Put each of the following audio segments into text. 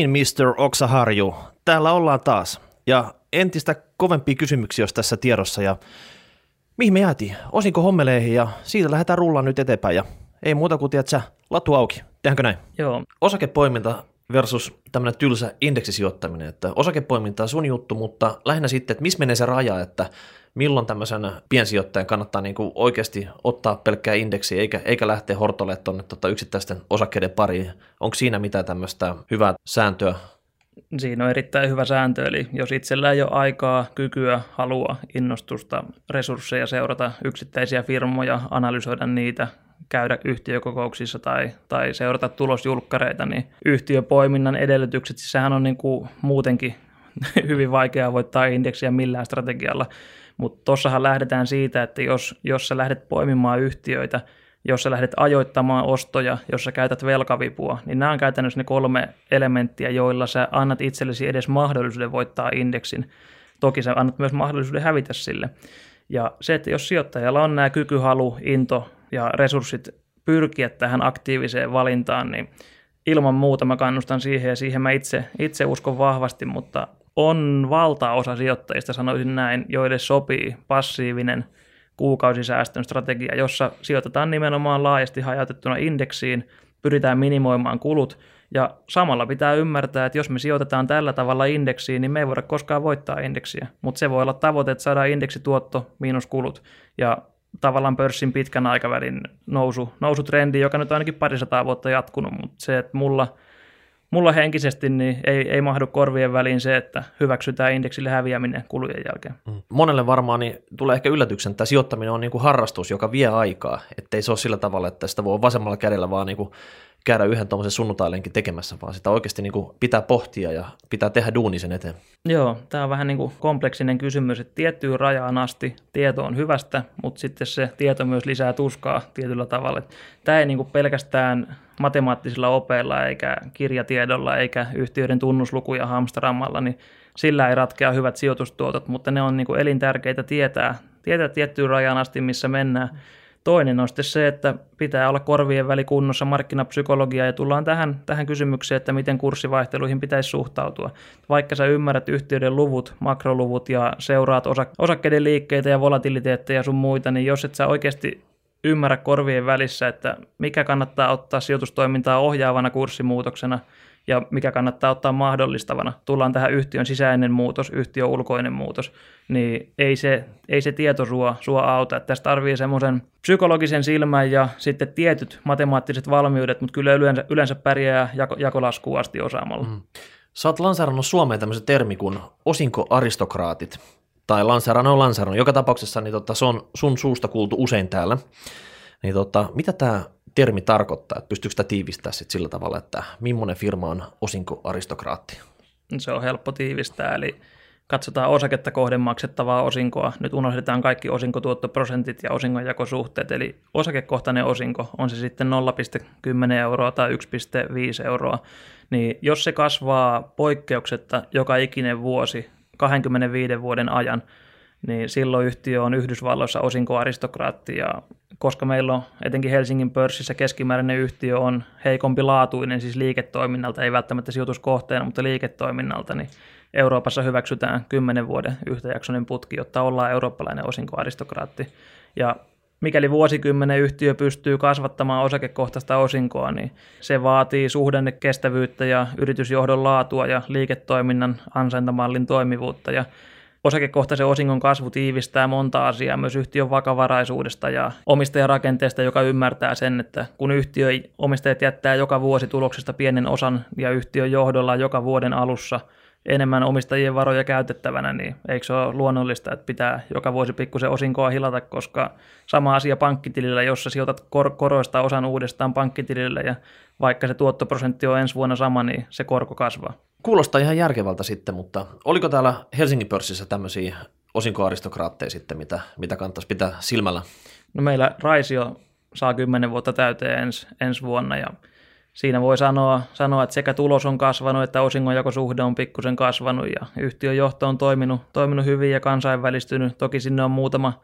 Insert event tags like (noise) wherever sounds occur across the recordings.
Niin, Mr. Oksaharju, täällä ollaan taas. Ja entistä kovempia kysymyksiä olisi tässä tiedossa ja mihin me jäätiin? Osinko hommeleihin ja siitä lähdetään rullaan nyt eteenpäin ja ei muuta kuin, tiedätkö, latu auki. Tehdäänkö näin? Joo, Osakepoiminta versus tämmöinen tylsä indeksisijoittaminen, että osakepoiminta on sun juttu, mutta lähinnä sitten, että missä menee se raja, että milloin tämmöisen piensijoittajan kannattaa niin kuin oikeasti ottaa pelkkää indeksiä, eikä, eikä lähteä hortolemaan tuonne tota yksittäisten osakkeiden pariin. Onko siinä mitään tämmöistä hyvää sääntöä? siinä on erittäin hyvä sääntö, eli jos itsellä ei ole aikaa, kykyä, halua, innostusta, resursseja seurata yksittäisiä firmoja, analysoida niitä, käydä yhtiökokouksissa tai, tai seurata tulosjulkkareita, niin yhtiöpoiminnan edellytykset, siis sehän on niin kuin muutenkin (laughs) hyvin vaikeaa voittaa indeksiä millään strategialla, mutta tuossahan lähdetään siitä, että jos, jos sä lähdet poimimaan yhtiöitä, jos sä lähdet ajoittamaan ostoja, jos sä käytät velkavipua, niin nämä on käytännössä ne kolme elementtiä, joilla sä annat itsellesi edes mahdollisuuden voittaa indeksin. Toki sä annat myös mahdollisuuden hävitä sille. Ja se, että jos sijoittajalla on nämä kyky, halu, into ja resurssit pyrkiä tähän aktiiviseen valintaan, niin ilman muuta mä kannustan siihen ja siihen mä itse, itse uskon vahvasti, mutta on valtaosa sijoittajista, sanoisin näin, joille sopii passiivinen kuukausisäästön strategia, jossa sijoitetaan nimenomaan laajasti hajautettuna indeksiin, pyritään minimoimaan kulut ja samalla pitää ymmärtää, että jos me sijoitetaan tällä tavalla indeksiin, niin me ei voida koskaan voittaa indeksiä, mutta se voi olla tavoite, että saadaan indeksituotto miinus kulut ja tavallaan pörssin pitkän aikavälin nousu, nousutrendi, joka nyt ainakin parisataa vuotta jatkunut, mutta se, että mulla, mulla henkisesti niin ei, ei mahdu korvien väliin se, että hyväksytään indeksille häviäminen kulujen jälkeen. Monelle varmaan niin tulee ehkä yllätyksen, että sijoittaminen on niin kuin harrastus, joka vie aikaa, ettei se ole sillä tavalla, että sitä voi vasemmalla kädellä vaan niin kuin käydä yhden tuommoisen sunnuntailenkin tekemässä, vaan sitä oikeasti niin kuin pitää pohtia ja pitää tehdä duuni sen eteen. Joo, tämä on vähän niin kuin kompleksinen kysymys, että tiettyyn rajaan asti tieto on hyvästä, mutta sitten se tieto myös lisää tuskaa tietyllä tavalla. Tämä ei niin kuin pelkästään matemaattisilla opeilla eikä kirjatiedolla eikä yhtiöiden tunnuslukuja hamstaraamalla, niin sillä ei ratkea hyvät sijoitustuotot, mutta ne on niin kuin elintärkeitä tietää, tietää tiettyyn rajaan asti, missä mennään. Toinen on sitten se, että pitää olla korvien väli kunnossa markkinapsykologia ja tullaan tähän, tähän kysymykseen, että miten kurssivaihteluihin pitäisi suhtautua. Vaikka sä ymmärrät yhtiöiden luvut, makroluvut ja seuraat osak- osakkeiden liikkeitä ja volatiliteetteja ja sun muita, niin jos et sä oikeasti ymmärrä korvien välissä, että mikä kannattaa ottaa sijoitustoimintaa ohjaavana kurssimuutoksena ja mikä kannattaa ottaa mahdollistavana. Tullaan tähän yhtiön sisäinen muutos, yhtiön ulkoinen muutos, niin ei se, ei se tieto sua, sua auta. Että tästä tarvii semmoisen psykologisen silmän ja sitten tietyt matemaattiset valmiudet, mutta kyllä yleensä, yleensä pärjää jako, jakolaskuun asti osaamalla. Mm. Sä oot lanseerannut Suomeen tämmöisen termi kuin osinkoaristokraatit, tai lanseerannut on lanseerannut. Joka tapauksessa niin tota, se on sun suusta kuultu usein täällä. Niin tota, mitä tämä termi tarkoittaa? Että pystyykö sitä tiivistää sit sillä tavalla, että millainen firma on osinkoaristokraatti? Se on helppo tiivistää, eli katsotaan osaketta kohden maksettavaa osinkoa. Nyt unohdetaan kaikki osinkotuottoprosentit ja osingonjakosuhteet, eli osakekohtainen osinko, on se sitten 0,10 euroa tai 1,5 euroa, niin jos se kasvaa poikkeuksetta joka ikinen vuosi 25 vuoden ajan, niin silloin yhtiö on Yhdysvalloissa osinkoaristokraatti ja koska meillä on etenkin Helsingin pörssissä keskimääräinen yhtiö on heikompi laatuinen, siis liiketoiminnalta, ei välttämättä sijoituskohteena, mutta liiketoiminnalta, niin Euroopassa hyväksytään 10 vuoden yhtäjaksoinen putki, jotta ollaan eurooppalainen osinkoaristokraatti. Ja mikäli vuosikymmenen yhtiö pystyy kasvattamaan osakekohtaista osinkoa, niin se vaatii suhdannekestävyyttä ja yritysjohdon laatua ja liiketoiminnan ansaintamallin toimivuutta. Ja osakekohtaisen osingon kasvu tiivistää monta asiaa myös yhtiön vakavaraisuudesta ja omistajarakenteesta, joka ymmärtää sen, että kun yhtiö omistajat jättää joka vuosi tuloksesta pienen osan ja yhtiön johdolla joka vuoden alussa – enemmän omistajien varoja käytettävänä, niin eikö se ole luonnollista, että pitää joka vuosi pikkusen osinkoa hilata, koska sama asia pankkitilillä, jossa sijoitat kor- koroista osan uudestaan pankkitilille ja vaikka se tuottoprosentti on ensi vuonna sama, niin se korko kasvaa. Kuulostaa ihan järkevältä sitten, mutta oliko täällä Helsingin pörssissä tämmöisiä osinkoaristokraatteja sitten, mitä, mitä kannattaisi pitää silmällä? No meillä Raisio saa 10 vuotta täyteen ensi, ensi vuonna ja siinä voi sanoa, sanoa, että sekä tulos on kasvanut että osingonjakosuhde on pikkusen kasvanut ja yhtiön johto on toiminut, toiminut hyvin ja kansainvälistynyt. Toki sinne on muutama,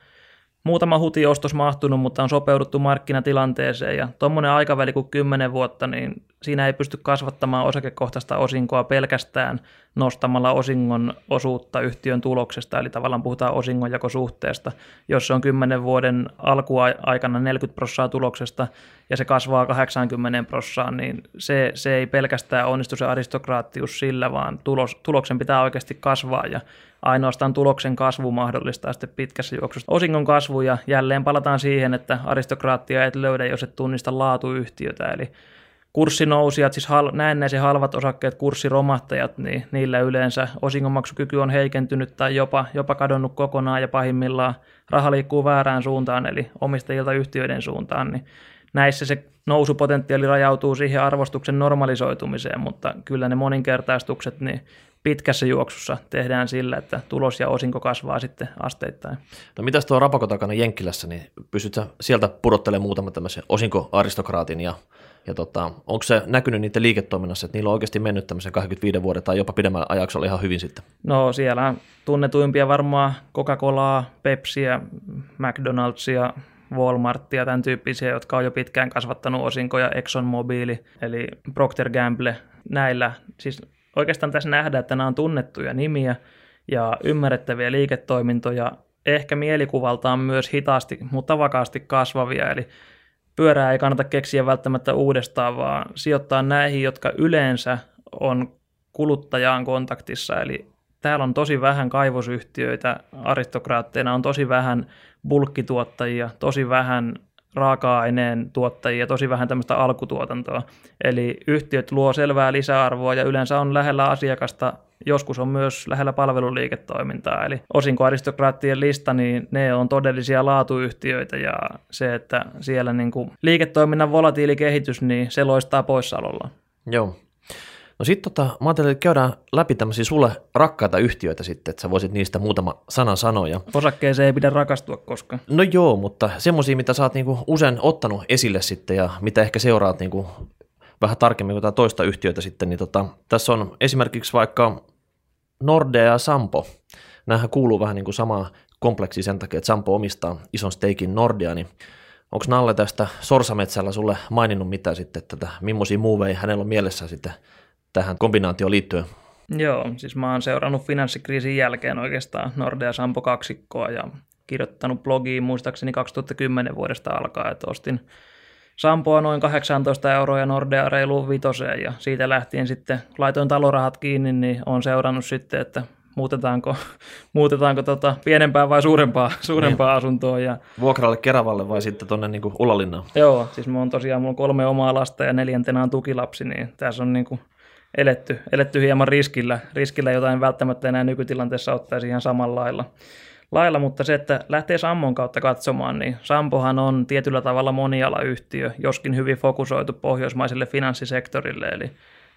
muutama hutiostos mahtunut, mutta on sopeuduttu markkinatilanteeseen. Ja tuommoinen aikaväli kuin 10 vuotta, niin siinä ei pysty kasvattamaan osakekohtaista osinkoa pelkästään nostamalla osingon osuutta yhtiön tuloksesta, eli tavallaan puhutaan osingonjakosuhteesta. Jos se on 10 vuoden alkuaikana 40 prosenttia tuloksesta ja se kasvaa 80 prosenttia, niin se, se ei pelkästään onnistu se aristokraattius sillä, vaan tulos, tuloksen pitää oikeasti kasvaa. Ja ainoastaan tuloksen kasvu mahdollistaa sitten pitkässä juoksussa osingon kasvu ja jälleen palataan siihen, että aristokraattia et löydä, jos et tunnista laatuyhtiötä, eli kurssinousijat, siis hal, näennäisen halvat osakkeet, kurssiromattajat, niin niillä yleensä osingonmaksukyky on heikentynyt tai jopa, jopa kadonnut kokonaan ja pahimmillaan raha liikkuu väärään suuntaan, eli omistajilta yhtiöiden suuntaan, niin näissä se nousupotentiaali rajautuu siihen arvostuksen normalisoitumiseen, mutta kyllä ne moninkertaistukset niin pitkässä juoksussa tehdään sillä, että tulos ja osinko kasvaa sitten asteittain. No mitäs tuo rapako takana Jenkkilässä, niin pystytkö sieltä pudottelemaan muutaman tämmöisen osinkoaristokraatin ja ja tota, onko se näkynyt niiden liiketoiminnassa, että niillä on oikeasti mennyt tämmöisen 25 vuoden tai jopa pidemmällä ajaksolla ihan hyvin sitten? No siellä tunnetuimpia varmaan Coca-Colaa, Pepsiä, McDonald'sia, Walmartia, tämän tyyppisiä, jotka on jo pitkään kasvattanut osinkoja, ExxonMobil, eli Procter Gamble, näillä. Siis oikeastaan tässä nähdään, että nämä on tunnettuja nimiä ja ymmärrettäviä liiketoimintoja, ehkä mielikuvaltaan myös hitaasti, mutta vakaasti kasvavia, eli pyörää ei kannata keksiä välttämättä uudestaan, vaan sijoittaa näihin, jotka yleensä on kuluttajaan kontaktissa. Eli täällä on tosi vähän kaivosyhtiöitä aristokraatteina, on tosi vähän bulkkituottajia, tosi vähän raaka-aineen tuottajia, tosi vähän tämmöistä alkutuotantoa. Eli yhtiöt luo selvää lisäarvoa ja yleensä on lähellä asiakasta, joskus on myös lähellä palveluliiketoimintaa. Eli osinkoaristokraattien lista, niin ne on todellisia laatuyhtiöitä ja se, että siellä niin kuin liiketoiminnan volatiili kehitys, niin se loistaa poissaololla. Joo, No sitten tota, mä ajattelin, että käydään läpi tämmöisiä sulle rakkaita yhtiöitä sitten, että sä voisit niistä muutama sana sanoa. Osakkeeseen ei pidä rakastua koskaan. No joo, mutta semmoisia, mitä sä oot niinku usein ottanut esille sitten ja mitä ehkä seuraat niinku vähän tarkemmin kuin toista yhtiötä sitten, niin tota, tässä on esimerkiksi vaikka Nordea ja Sampo. Nämähän kuuluu vähän niin kuin samaa kompleksi sen takia, että Sampo omistaa ison steikin Nordea, niin onko Nalle tästä Sorsametsällä sulle maininnut mitään sitten, että millaisia muuveja hänellä on mielessä sitten tähän kombinaatioon liittyen? Joo, siis mä oon seurannut finanssikriisin jälkeen oikeastaan Nordea Sampo kaksikkoa ja kirjoittanut blogiin muistaakseni 2010 vuodesta alkaen, että ostin Sampoa noin 18 euroa ja Nordea reilu vitoseen ja siitä lähtien sitten laitoin talorahat kiinni, niin on seurannut sitten, että muutetaanko, (laughs) muutetaanko tota pienempää vai suurempaa, (laughs) suurempaa niin. asuntoa. Ja, Vuokralle Keravalle vai sitten tuonne niin Ulalinnaan? Joo, siis mulla on tosiaan mulla on kolme omaa lasta ja neljäntenä on tukilapsi, niin tässä on niin kuin eletty, eletty hieman riskillä, riskillä jotain välttämättä enää nykytilanteessa ottaisi ihan samalla lailla. lailla. Mutta se, että lähtee Sammon kautta katsomaan, niin Sampohan on tietyllä tavalla monialayhtiö, joskin hyvin fokusoitu pohjoismaiselle finanssisektorille, eli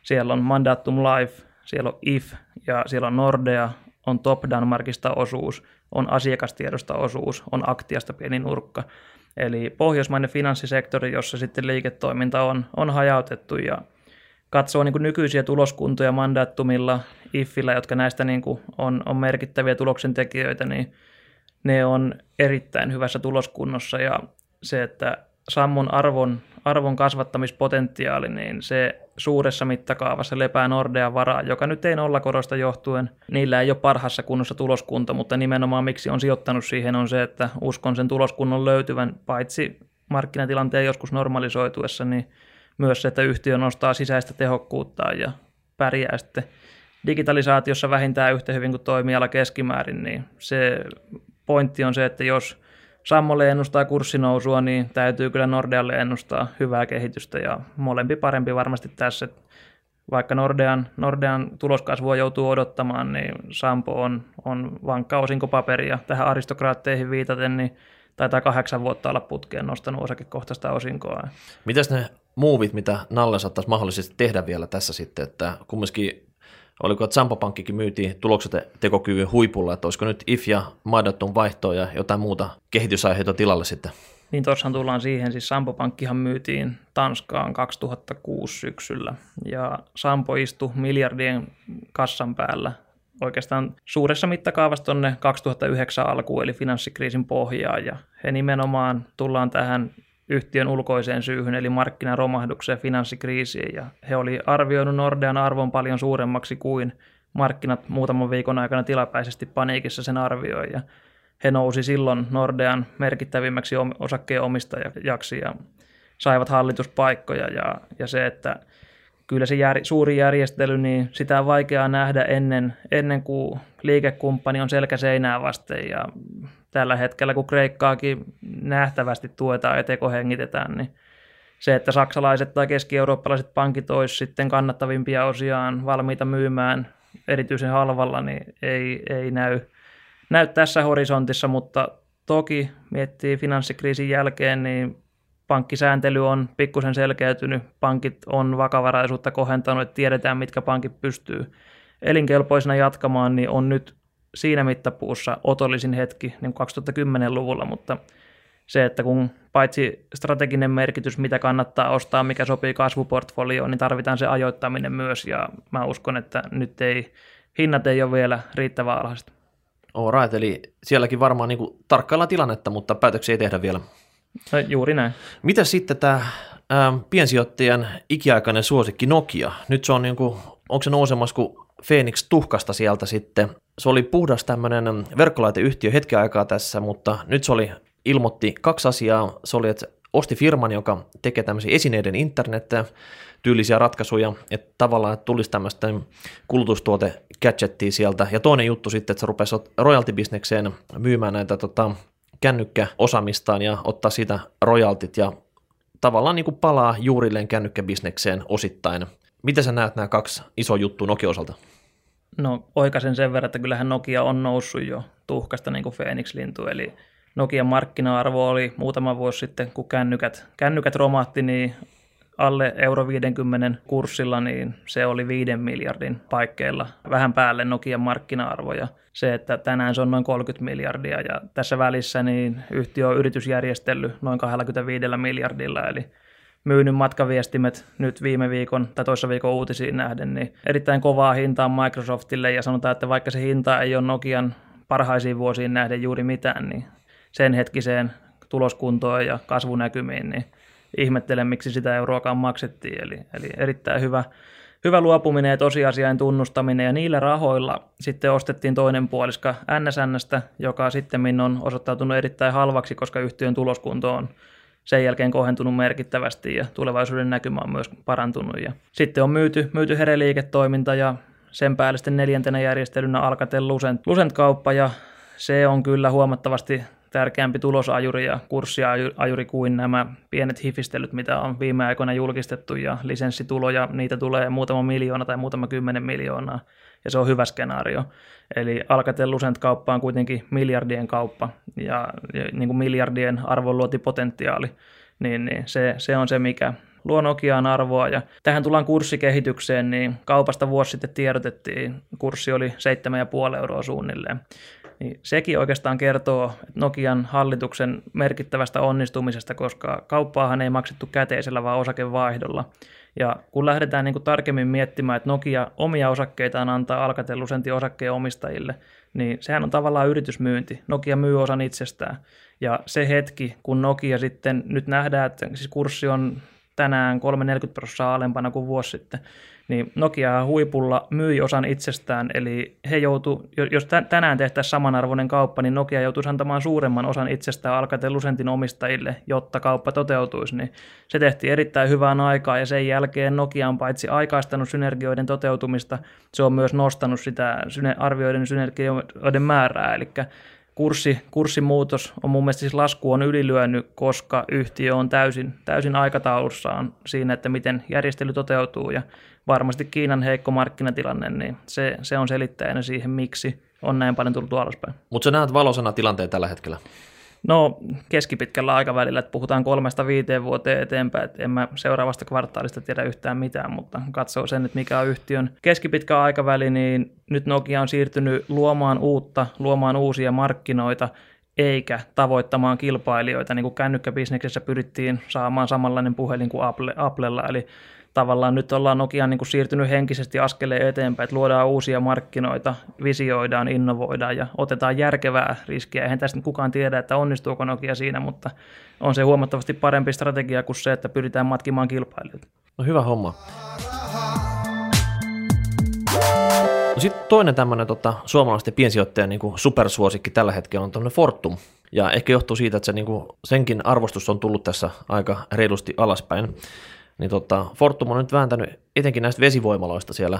siellä on Mandatum Life, siellä on IF ja siellä on Nordea, on Top Danmarkista osuus, on asiakastiedosta osuus, on Aktiasta pieni nurkka. Eli pohjoismainen finanssisektori, jossa sitten liiketoiminta on, on hajautettu ja katsoo niin kuin nykyisiä tuloskuntoja mandaattumilla, IFillä, jotka näistä niin kuin on, on merkittäviä tuloksentekijöitä, niin ne on erittäin hyvässä tuloskunnossa ja se, että Sammon arvon, arvon kasvattamispotentiaali, niin se suuressa mittakaavassa lepää Nordean varaa, joka nyt ei korosta johtuen. Niillä ei ole parhaassa kunnossa tuloskunta, mutta nimenomaan miksi on sijoittanut siihen on se, että uskon sen tuloskunnon löytyvän paitsi markkinatilanteen joskus normalisoituessa, niin myös se, että yhtiö nostaa sisäistä tehokkuutta ja pärjää sitten digitalisaatiossa vähintään yhtä hyvin kuin toimiala keskimäärin, niin se pointti on se, että jos Sammolle ennustaa kurssinousua, niin täytyy kyllä Nordealle ennustaa hyvää kehitystä ja molempi parempi varmasti tässä. Vaikka Nordean, Nordean tuloskasvua joutuu odottamaan, niin Sampo on, on vankka osinkopaperi ja tähän aristokraatteihin viitaten, niin taitaa kahdeksan vuotta olla putkeen nostanut osakekohtaista osinkoa. Mitäs ne muuvit, mitä Nalle saattaisi mahdollisesti tehdä vielä tässä sitten, että kumminkin oliko, että Sampo-pankkikin myytiin tulokset tekokyvyn huipulla, että olisiko nyt IF ja Maidattun vaihtoa ja jotain muuta kehitysaiheita tilalle sitten? Niin tuossahan tullaan siihen, siis Sampo-pankkihan myytiin Tanskaan 2006 syksyllä ja Sampo istui miljardien kassan päällä oikeastaan suuressa mittakaavassa tuonne 2009 alkuun, eli finanssikriisin pohjaan, ja he nimenomaan tullaan tähän yhtiön ulkoiseen syyhyn, eli markkinaromahdukseen ja finanssikriisiin, ja he oli arvioinut Nordean arvon paljon suuremmaksi kuin markkinat muutaman viikon aikana tilapäisesti paniikissa sen arvioi, ja he nousi silloin Nordean merkittävimmäksi osakkeenomistajaksi ja saivat hallituspaikkoja, ja, ja se, että kyllä se jär, suuri järjestely, niin sitä on vaikeaa nähdä ennen, ennen kuin liikekumppani on selkä seinää vasten ja tällä hetkellä, kun Kreikkaakin nähtävästi tuetaan ja tekohengitetään, niin se, että saksalaiset tai keski-eurooppalaiset pankit olisivat sitten kannattavimpia osiaan valmiita myymään erityisen halvalla, niin ei, ei näy, näy tässä horisontissa, mutta toki miettii finanssikriisin jälkeen, niin pankkisääntely on pikkusen selkeytynyt, pankit on vakavaraisuutta kohentanut, että tiedetään, mitkä pankit pystyy elinkelpoisena jatkamaan, niin on nyt siinä mittapuussa otollisin hetki niin 2010-luvulla, mutta se, että kun paitsi strateginen merkitys, mitä kannattaa ostaa, mikä sopii kasvuportfolioon, niin tarvitaan se ajoittaminen myös, ja mä uskon, että nyt ei, hinnat ei ole vielä riittävän alhaiset. Alright, eli sielläkin varmaan niin tarkkailla tilannetta, mutta päätöksiä ei tehdä vielä. No, juuri näin. Mitä sitten tämä piensijoittajan ikiaikainen suosikki Nokia? Nyt se on niin kuin, onko se nousemassa kuin Phoenix tuhkasta sieltä sitten? Se oli puhdas tämmöinen verkkolaiteyhtiö hetki aikaa tässä, mutta nyt se oli, ilmoitti kaksi asiaa. Se oli, että osti firman, joka tekee tämmöisiä esineiden internettä, tyylisiä ratkaisuja, että tavallaan että tulisi tämmöistä kulutustuote gadgettia sieltä. Ja toinen juttu sitten, että se rupesi royalty-bisnekseen myymään näitä tota, kännykkäosaamistaan ja ottaa siitä royaltit ja tavallaan niin kuin palaa juurilleen kännykkäbisnekseen osittain. Miten sä näet nämä kaksi iso juttu Nokia osalta? No oikaisen sen verran, että kyllähän Nokia on noussut jo tuhkasta niin kuin Phoenix-lintu, eli Nokian markkina-arvo oli muutama vuosi sitten, kun kännykät, kännykät romahti, niin alle euro 50 kurssilla, niin se oli 5 miljardin paikkeilla. Vähän päälle Nokian markkina-arvo ja se, että tänään se on noin 30 miljardia ja tässä välissä niin yhtiö on yritysjärjestellyt noin 25 miljardilla, eli myynyt matkaviestimet nyt viime viikon tai toissa viikon uutisiin nähden, niin erittäin kovaa hintaa Microsoftille ja sanotaan, että vaikka se hinta ei ole Nokian parhaisiin vuosiin nähden juuri mitään, niin sen hetkiseen tuloskuntoon ja kasvunäkymiin, niin ihmettelen, miksi sitä euroakaan maksettiin. Eli, eli erittäin hyvä, hyvä luopuminen ja tosiasiain tunnustaminen, ja niillä rahoilla sitten ostettiin toinen puoliska NSNstä, joka sitten on osoittautunut erittäin halvaksi, koska yhtiön tuloskunto on sen jälkeen kohentunut merkittävästi ja tulevaisuuden näkymä on myös parantunut. Ja sitten on myyty, myyty hereliiketoiminta ja sen päälle sitten neljäntenä järjestelynä Alcatel Lucent, Lucent-kauppa ja se on kyllä huomattavasti tärkeämpi tulosajuri ja kurssiajuri kuin nämä pienet hifistelyt, mitä on viime aikoina julkistettu ja lisenssituloja, niitä tulee muutama miljoona tai muutama kymmenen miljoonaa ja se on hyvä skenaario. Eli Alcatel Lucent-kauppa on kuitenkin miljardien kauppa ja, ja niin kuin miljardien arvonluotipotentiaali, niin, niin se, se on se, mikä luo Nokiaan arvoa. Ja tähän tullaan kurssikehitykseen, niin kaupasta vuosi sitten tiedotettiin, kurssi oli 7,5 euroa suunnilleen niin sekin oikeastaan kertoo Nokian hallituksen merkittävästä onnistumisesta, koska kauppaahan ei maksettu käteisellä, vaan osakevaihdolla. Ja kun lähdetään niin kuin tarkemmin miettimään, että Nokia omia osakkeitaan antaa Alcatel osakkeen omistajille, niin sehän on tavallaan yritysmyynti. Nokia myy osan itsestään. Ja se hetki, kun Nokia sitten, nyt nähdään, että siis kurssi on tänään 3-40 prosenttia alempana kuin vuosi sitten, niin Nokia huipulla myi osan itsestään, eli he joutu, jos tänään tehtäisiin samanarvoinen kauppa, niin Nokia joutuisi antamaan suuremman osan itsestään Alcatel Lucentin omistajille, jotta kauppa toteutuisi, niin se tehtiin erittäin hyvään aikaa, ja sen jälkeen Nokia on paitsi aikaistanut synergioiden toteutumista, se on myös nostanut sitä arvioiden synergioiden määrää, eli kurssi, kurssimuutos on mun mielestä siis lasku on ylilyönyt, koska yhtiö on täysin, täysin aikataulussaan siinä, että miten järjestely toteutuu ja varmasti Kiinan heikko markkinatilanne, niin se, se on selittäjänä siihen, miksi on näin paljon tullut alaspäin. Mutta sä näet valosana tilanteen tällä hetkellä? No keskipitkällä aikavälillä, että puhutaan kolmesta viiteen vuoteen eteenpäin, että en mä seuraavasta kvartaalista tiedä yhtään mitään, mutta katsoo sen, että mikä on yhtiön keskipitkä aikaväli, niin nyt Nokia on siirtynyt luomaan uutta, luomaan uusia markkinoita, eikä tavoittamaan kilpailijoita. Niin kuin kännykkäbisneksessä pyrittiin saamaan samanlainen puhelin kuin Apple, Applella, eli tavallaan nyt ollaan Nokia niin kuin siirtynyt henkisesti askeleen eteenpäin, että luodaan uusia markkinoita, visioidaan, innovoidaan ja otetaan järkevää riskiä. Eihän tästä kukaan tiedä, että onnistuuko Nokia siinä, mutta on se huomattavasti parempi strategia kuin se, että pyritään matkimaan kilpailijoita. No hyvä homma. No sitten toinen tämmöinen tota, suomalaisten piensijoittajan niin supersuosikki tällä hetkellä on tämmöinen Fortum. Ja ehkä johtuu siitä, että se, niin kuin, senkin arvostus on tullut tässä aika reilusti alaspäin. Niin tota, Fortum on nyt vääntänyt etenkin näistä vesivoimaloista siellä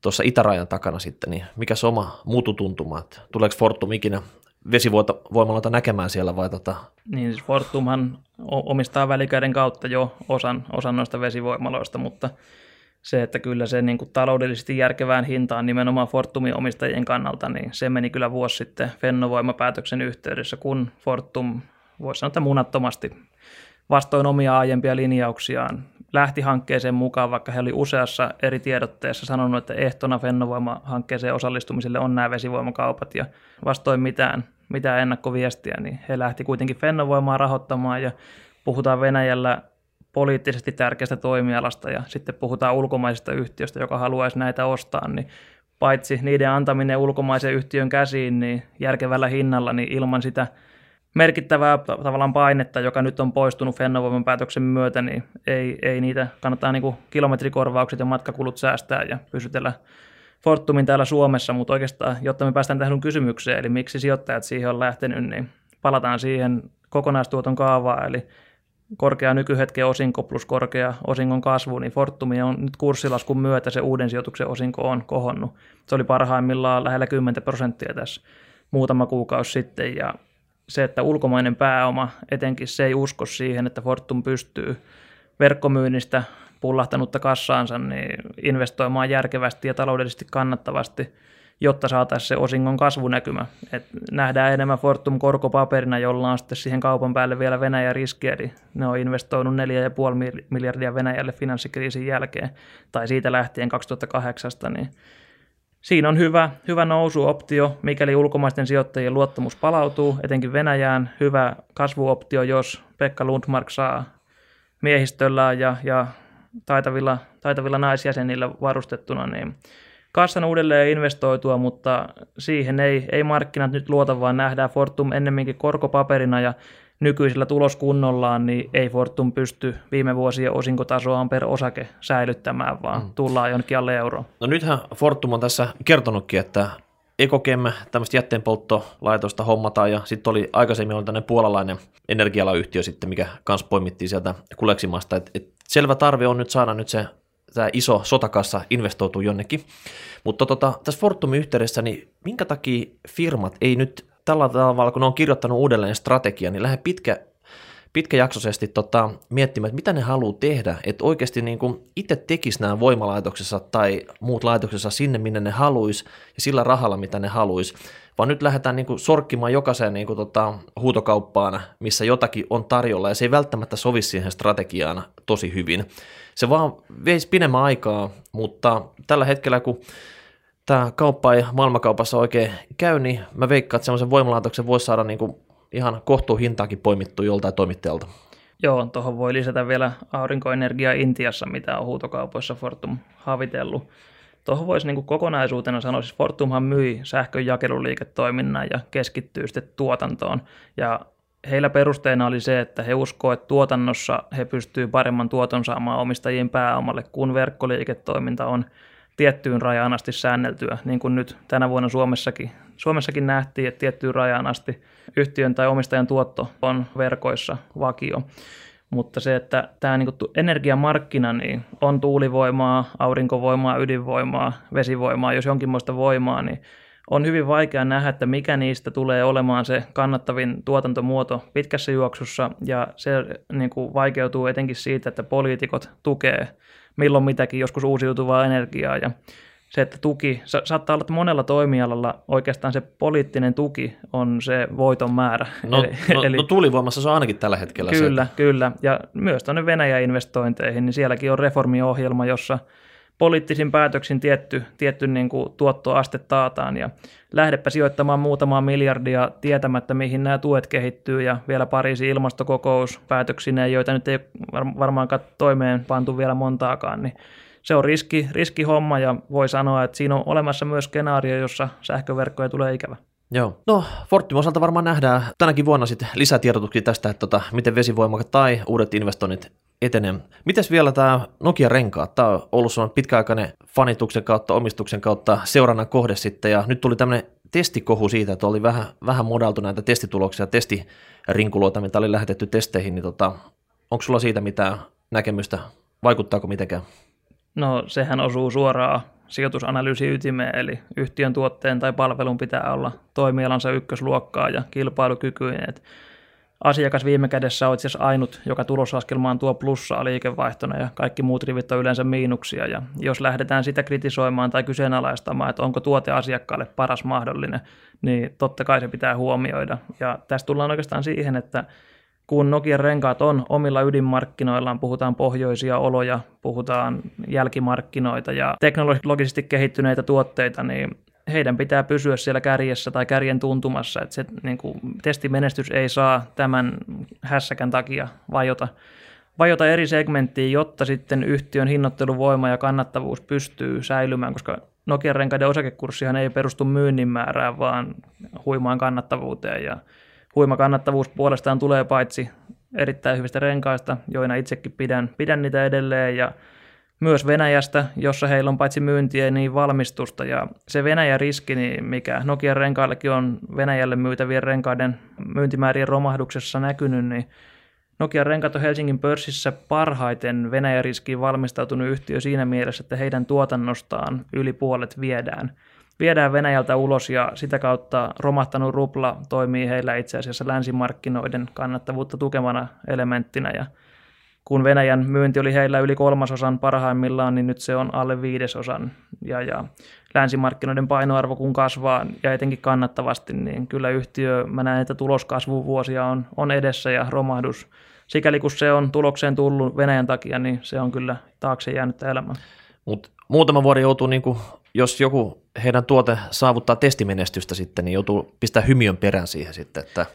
tuossa itärajan takana sitten, niin mikä se oma muututuntuma, että tuleeko Fortum ikinä vesivoimaloita näkemään siellä vai tota? Niin siis Fortumhan omistaa välikäiden kautta jo osan, osan noista vesivoimaloista, mutta se, että kyllä se niin kuin taloudellisesti järkevään hintaan nimenomaan Fortumin omistajien kannalta, niin se meni kyllä vuosi sitten Fennovoima-päätöksen yhteydessä, kun Fortum, voisi sanoa, että munattomasti vastoin omia aiempia linjauksiaan. Lähti hankkeeseen mukaan, vaikka he oli useassa eri tiedotteessa sanonut, että ehtona Fennovoima-hankkeeseen osallistumiselle on nämä vesivoimakaupat. Ja vastoin mitään, mitään ennakkoviestiä, niin he lähti kuitenkin Fennovoimaa rahoittamaan. Ja puhutaan Venäjällä poliittisesti tärkeästä toimialasta ja sitten puhutaan ulkomaisesta yhtiöstä, joka haluaisi näitä ostaa, niin paitsi niiden antaminen ulkomaisen yhtiön käsiin niin järkevällä hinnalla, niin ilman sitä merkittävää tavallaan painetta, joka nyt on poistunut Fennovoiman päätöksen myötä, niin ei, ei niitä kannattaa niin kuin kilometrikorvaukset ja matkakulut säästää ja pysytellä Fortumin täällä Suomessa, mutta oikeastaan, jotta me päästään tähän kysymykseen, eli miksi sijoittajat siihen on lähtenyt, niin palataan siihen kokonaistuoton kaavaan, eli korkea nykyhetken osinko plus korkea osingon kasvu, niin Fortumi on nyt kurssilaskun myötä se uuden sijoituksen osinko on kohonnut. Se oli parhaimmillaan lähellä 10 prosenttia tässä muutama kuukausi sitten ja se, että ulkomainen pääoma, etenkin se ei usko siihen, että Fortum pystyy verkkomyynnistä pullahtanutta kassaansa niin investoimaan järkevästi ja taloudellisesti kannattavasti, jotta saataisiin se osingon kasvunäkymä. Et nähdään enemmän Fortum korkopaperina, jolla on sitten siihen kaupan päälle vielä Venäjä riski, eli ne on investoinut 4,5 miljardia Venäjälle finanssikriisin jälkeen, tai siitä lähtien 2008, niin Siinä on hyvä, hyvä nousuoptio, mikäli ulkomaisten sijoittajien luottamus palautuu, etenkin Venäjään. Hyvä kasvuoptio, jos Pekka Lundmark saa miehistöllä ja, ja taitavilla, taitavilla naisjäsenillä varustettuna, niin kassan uudelleen investoitua, mutta siihen ei, ei markkinat nyt luota, vaan nähdään Fortum ennemminkin korkopaperina ja nykyisellä tuloskunnollaan, niin ei Fortum pysty viime vuosien osinkotasoaan per osake säilyttämään, vaan mm. tullaan jonnekin alle euroon. No nythän Fortum on tässä kertonutkin, että Ekokem, tämmöistä jätteenpolttolaitosta hommataan, ja sitten oli aikaisemmin oli tämmöinen puolalainen energialayhtiö sitten, mikä kanssa poimittiin sieltä kuleksimasta, että et selvä tarve on nyt saada nyt se tämä iso sotakassa investoituu jonnekin. Mutta tota, tässä Fortumin yhteydessä, niin minkä takia firmat ei nyt tällä tavalla, kun ne on kirjoittanut uudelleen strategia, niin lähde pitkä, pitkäjaksoisesti tota, miettimään, että mitä ne haluaa tehdä, että oikeasti niin kuin itse tekisi nämä voimalaitoksessa tai muut laitoksessa sinne, minne ne haluaisi ja sillä rahalla, mitä ne haluaisi, vaan nyt lähdetään niin kuin sorkkimaan jokaiseen niin kuin tota, huutokauppaan, missä jotakin on tarjolla. Ja se ei välttämättä sovi siihen strategiaan tosi hyvin. Se vaan veisi pidemmän aikaa, mutta tällä hetkellä kun tämä kauppa ei maailmankaupassa oikein käy, niin mä veikkaan, että semmoisen voimalaitoksen voisi saada niin kuin ihan kohtuuhintaakin poimittu joltain toimittajalta. Joo, tuohon voi lisätä vielä aurinkoenergia Intiassa, mitä on huutokaupoissa Fortum havitellut. Tuohon voisi niin kokonaisuutena sanoa, siis Fortumhan myi sähkön jakeluliiketoiminnan ja keskittyy sitten tuotantoon. Ja heillä perusteena oli se, että he uskoo, että tuotannossa he pystyvät paremman tuoton saamaan omistajien pääomalle, kun verkkoliiketoiminta on tiettyyn rajaan asti säänneltyä, niin kuin nyt tänä vuonna Suomessakin, Suomessakin nähtiin, että tiettyyn rajaan asti yhtiön tai omistajan tuotto on verkoissa vakio. Mutta se, että tämä niin energiamarkkina niin on tuulivoimaa, aurinkovoimaa, ydinvoimaa, vesivoimaa, jos jonkinmoista voimaa, niin on hyvin vaikea nähdä, että mikä niistä tulee olemaan se kannattavin tuotantomuoto pitkässä juoksussa, ja se niin kuin vaikeutuu etenkin siitä, että poliitikot tukee milloin mitäkin, joskus uusiutuvaa energiaa, ja se, että tuki, saattaa olla, että monella toimialalla oikeastaan se poliittinen tuki on se voiton määrä. No, eli, no, eli, no tuulivoimassa se on ainakin tällä hetkellä Kyllä, se. kyllä. Ja myös tuonne Venäjä-investointeihin, niin sielläkin on reformiohjelma, jossa poliittisin päätöksin tietty, tietty niin kuin tuottoaste taataan ja lähdepä sijoittamaan muutamaa miljardia tietämättä, mihin nämä tuet kehittyy ja vielä Pariisin ilmastokokous päätöksineen, joita nyt ei varmaankaan toimeen pantu vielä montaakaan, niin se on riski, riskihomma ja voi sanoa, että siinä on olemassa myös skenaario, jossa sähköverkkoja tulee ikävä. Joo. No Fortin osalta varmaan nähdään tänäkin vuonna sitten lisätiedotuksia tästä, että tota, miten vesivoima tai uudet investoinnit etenee. Mites vielä tämä Nokia-renkaat? Tämä on ollut sellainen pitkäaikainen fanituksen kautta, omistuksen kautta seurannan kohde sitten, ja nyt tuli tämmöinen testikohu siitä, että oli vähän, vähän modaltu näitä testituloksia, testirinkuloita, mitä oli lähetetty testeihin, niin tota, onko sulla siitä mitään näkemystä? Vaikuttaako mitenkään? No sehän osuu suoraan sijoitusanalyysi ytimeen, eli yhtiön tuotteen tai palvelun pitää olla toimialansa ykkösluokkaa ja kilpailukykyinen. Et asiakas viime kädessä on itse asiassa ainut, joka tuloslaskelmaan tuo plussaa liikevaihtona ja kaikki muut rivit on yleensä miinuksia. Ja jos lähdetään sitä kritisoimaan tai kyseenalaistamaan, että onko tuote asiakkaalle paras mahdollinen, niin totta kai se pitää huomioida. Ja tässä tullaan oikeastaan siihen, että kun Nokian renkaat on omilla ydinmarkkinoillaan, puhutaan pohjoisia oloja, puhutaan jälkimarkkinoita ja teknologisesti kehittyneitä tuotteita, niin heidän pitää pysyä siellä kärjessä tai kärjen tuntumassa, että se niin kuin, testimenestys ei saa tämän hässäkän takia vajota, vajota eri segmenttiin, jotta sitten yhtiön hinnoitteluvoima ja kannattavuus pystyy säilymään, koska Nokian renkaiden osakekurssihan ei perustu myynnin määrään, vaan huimaan kannattavuuteen. Ja huima kannattavuus puolestaan tulee paitsi erittäin hyvistä renkaista, joina itsekin pidän, pidän niitä edelleen ja myös Venäjästä, jossa heillä on paitsi myyntiä niin valmistusta. Ja se Venäjän riski, niin mikä Nokian renkaillekin on Venäjälle myytävien renkaiden myyntimäärien romahduksessa näkynyt, niin Nokian renkaat on Helsingin pörssissä parhaiten Venäjän riskiin valmistautunut yhtiö siinä mielessä, että heidän tuotannostaan yli puolet viedään – viedään Venäjältä ulos ja sitä kautta romahtanut rupla toimii heillä itse asiassa länsimarkkinoiden kannattavuutta tukevana elementtinä. Ja kun Venäjän myynti oli heillä yli kolmasosan parhaimmillaan, niin nyt se on alle viidesosan. Ja, ja länsimarkkinoiden painoarvo kun kasvaa ja etenkin kannattavasti, niin kyllä yhtiö, mä näen, että tuloskasvuvuosia on, on edessä ja romahdus. Sikäli kun se on tulokseen tullut Venäjän takia, niin se on kyllä taakse jäänyt elämä. Mutta muutama vuosi joutuu, niin kuin, jos joku heidän tuote saavuttaa testimenestystä sitten, niin joutuu pistää hymiön perään siihen sitten, että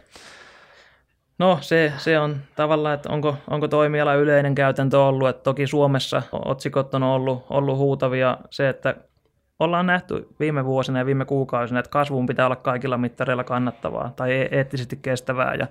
No se, se on tavallaan, että onko, onko toimiala yleinen käytäntö ollut, että toki Suomessa otsikot on ollut, ollut huutavia se, että ollaan nähty viime vuosina ja viime kuukausina, että kasvun pitää olla kaikilla mittareilla kannattavaa tai e-, eettisesti kestävää ja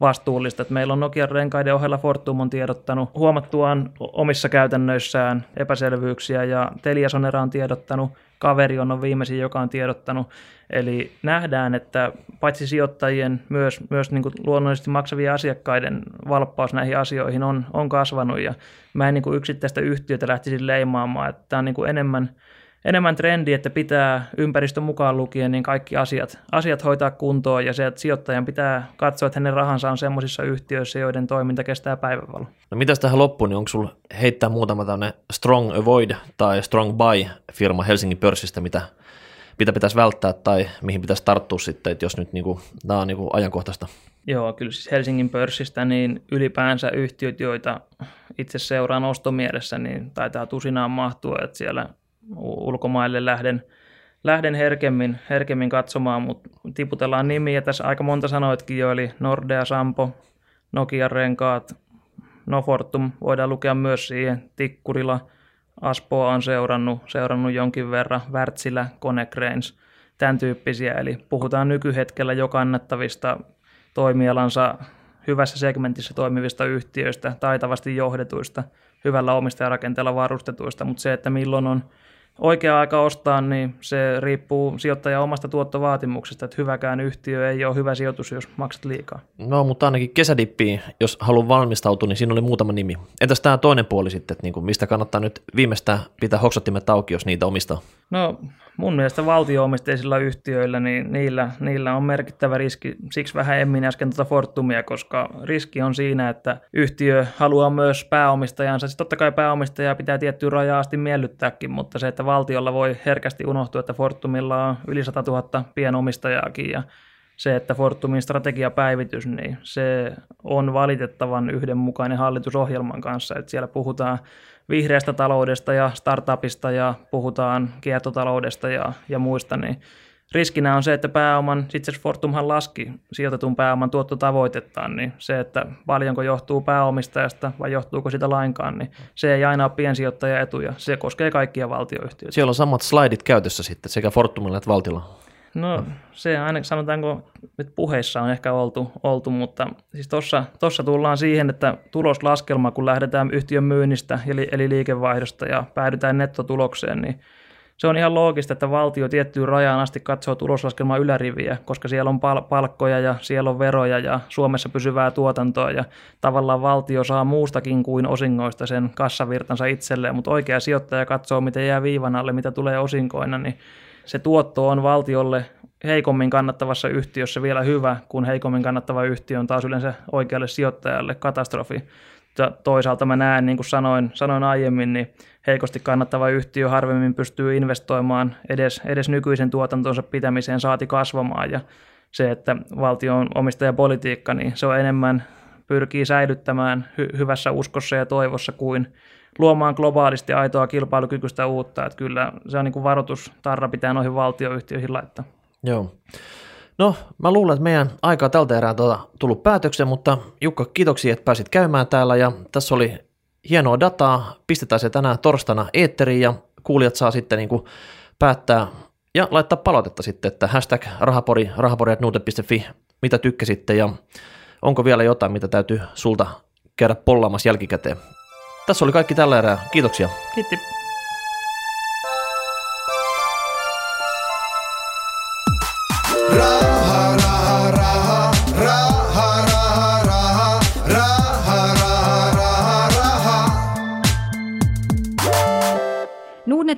vastuullista. Että meillä on Nokian renkaiden ohella Fortum on tiedottanut huomattuaan omissa käytännöissään epäselvyyksiä ja Teliasonera on tiedottanut, kaveri on viimeisin, joka on tiedottanut. Eli nähdään, että paitsi sijoittajien, myös, myös niin kuin luonnollisesti maksavien asiakkaiden valppaus näihin asioihin on, on kasvanut ja mä en niin kuin yksittäistä yhtiötä lähtisi leimaamaan, että tämä on niin kuin enemmän – enemmän trendi, että pitää ympäristön mukaan lukien niin kaikki asiat, asiat hoitaa kuntoon ja se, että sijoittajan pitää katsoa, että hänen rahansa on sellaisissa yhtiöissä, joiden toiminta kestää päivänvalo. No mitäs tähän loppuun, niin onko sinulla heittää muutama tämmöinen Strong Avoid tai Strong Buy firma Helsingin pörssistä, mitä, mitä pitäisi välttää tai mihin pitäisi tarttua sitten, että jos nyt niin kuin, tämä on niin kuin ajankohtaista? Joo, kyllä siis Helsingin pörssistä niin ylipäänsä yhtiöt, joita itse seuraan ostomielessä, niin taitaa tusinaan mahtua, että siellä ulkomaille lähden, lähden herkemmin, herkemmin katsomaan, mutta tiputellaan nimiä. Tässä aika monta sanoitkin jo, eli Nordea, Sampo, Nokia renkaat, Nofortum voidaan lukea myös siihen, Tikkurila, Aspoa on seurannut, seurannut jonkin verran, Wärtsilä, Konecranes, tämän tyyppisiä. Eli puhutaan nykyhetkellä jo kannattavista toimialansa hyvässä segmentissä toimivista yhtiöistä, taitavasti johdetuista, hyvällä omistajarakenteella varustetuista, mutta se, että milloin on oikea aika ostaa, niin se riippuu sijoittajan omasta tuottovaatimuksesta, että hyväkään yhtiö ei ole hyvä sijoitus, jos maksat liikaa. No, mutta ainakin kesädippiin, jos haluan valmistautua, niin siinä oli muutama nimi. Entäs tämä toinen puoli sitten, että niin kuin mistä kannattaa nyt viimeistään pitää hoksottimet auki, jos niitä omistaa? No, mun mielestä valtio-omisteisilla yhtiöillä, niin niillä, niillä on merkittävä riski. Siksi vähän emmin äsken tuota Fortumia, koska riski on siinä, että yhtiö haluaa myös pääomistajansa. Siis totta kai pääomistajaa pitää tiettyä rajaa asti miellyttääkin, mutta se, että valtiolla voi herkästi unohtua, että Fortumilla on yli 100 000 pienomistajaakin ja se, että Fortumin strategiapäivitys, niin se on valitettavan yhdenmukainen hallitusohjelman kanssa, että siellä puhutaan vihreästä taloudesta ja startupista ja puhutaan kiertotaloudesta ja, ja muista, niin riskinä on se, että pääoman, itse asiassa Fortumhan laski sijoitetun pääoman tuottotavoitettaan, niin se, että paljonko johtuu pääomistajasta vai johtuuko sitä lainkaan, niin se ei aina ole piensijoittaja etuja. Se koskee kaikkia valtioyhtiöitä. Siellä on samat slaidit käytössä sitten sekä Fortumilla että valtiolla. No se aina sanotaanko, että puheissa on ehkä oltu, oltu mutta siis tuossa tullaan siihen, että tuloslaskelma, kun lähdetään yhtiön myynnistä eli, eli liikevaihdosta ja päädytään nettotulokseen, niin se on ihan loogista, että valtio tiettyyn rajaan asti katsoo tuloslaskelman yläriviä, koska siellä on pal- palkkoja ja siellä on veroja ja Suomessa pysyvää tuotantoa ja tavallaan valtio saa muustakin kuin osingoista sen kassavirtansa itselleen, mutta oikea sijoittaja katsoo, miten jää viivan alle, mitä tulee osinkoina, niin se tuotto on valtiolle heikommin kannattavassa yhtiössä vielä hyvä, kun heikommin kannattava yhtiö on taas yleensä oikealle sijoittajalle katastrofi. Toisaalta mä näen, niin kuin sanoin, sanoin aiemmin, niin heikosti kannattava yhtiö harvemmin pystyy investoimaan edes, edes nykyisen tuotantonsa pitämiseen saati kasvamaan. Ja se, että valtion omistajapolitiikka, niin se on enemmän pyrkii säilyttämään hy- hyvässä uskossa ja toivossa kuin luomaan globaalisti aitoa kilpailukykyistä uutta. Että kyllä se on niin kuin varoitustarra pitää noihin valtioyhtiöihin laittaa. Joo. No, mä luulen, että meidän aika tältä erää tuota tullut päätökseen, mutta Jukka, kiitoksia, että pääsit käymään täällä ja tässä oli hienoa dataa, pistetään se tänään torstaina eetteriin ja kuulijat saa sitten niin kuin päättää ja laittaa palautetta sitten, että hashtag rahapori, rahapori.nuute.fi, mitä tykkäsitte ja onko vielä jotain, mitä täytyy sulta käydä pollaamassa jälkikäteen. Tässä oli kaikki tällä erää. Kiitoksia. Kiitti.